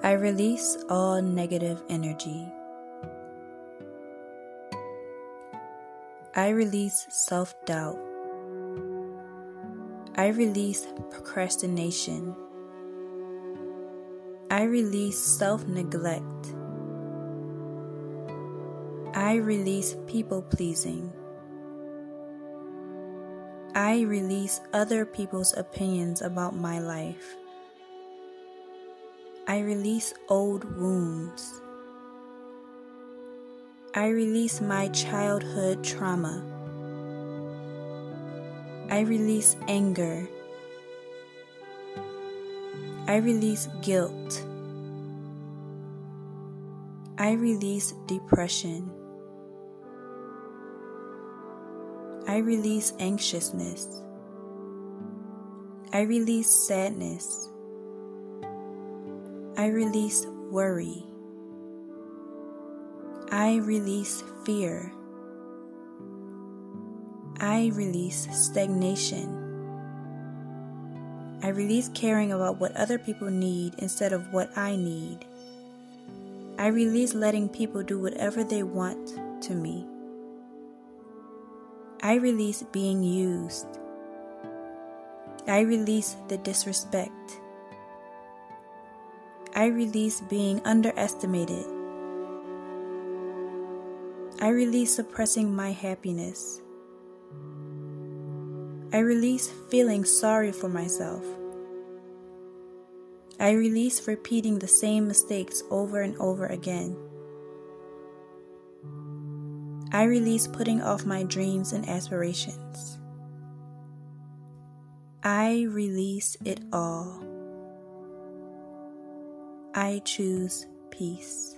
I release all negative energy. I release self doubt. I release procrastination. I release self neglect. I release people pleasing. I release other people's opinions about my life. I release old wounds. I release my childhood trauma. I release anger. I release guilt. I release depression. I release anxiousness. I release sadness. I release worry. I release fear. I release stagnation. I release caring about what other people need instead of what I need. I release letting people do whatever they want to me. I release being used. I release the disrespect. I release being underestimated. I release suppressing my happiness. I release feeling sorry for myself. I release repeating the same mistakes over and over again. I release putting off my dreams and aspirations. I release it all. I choose peace.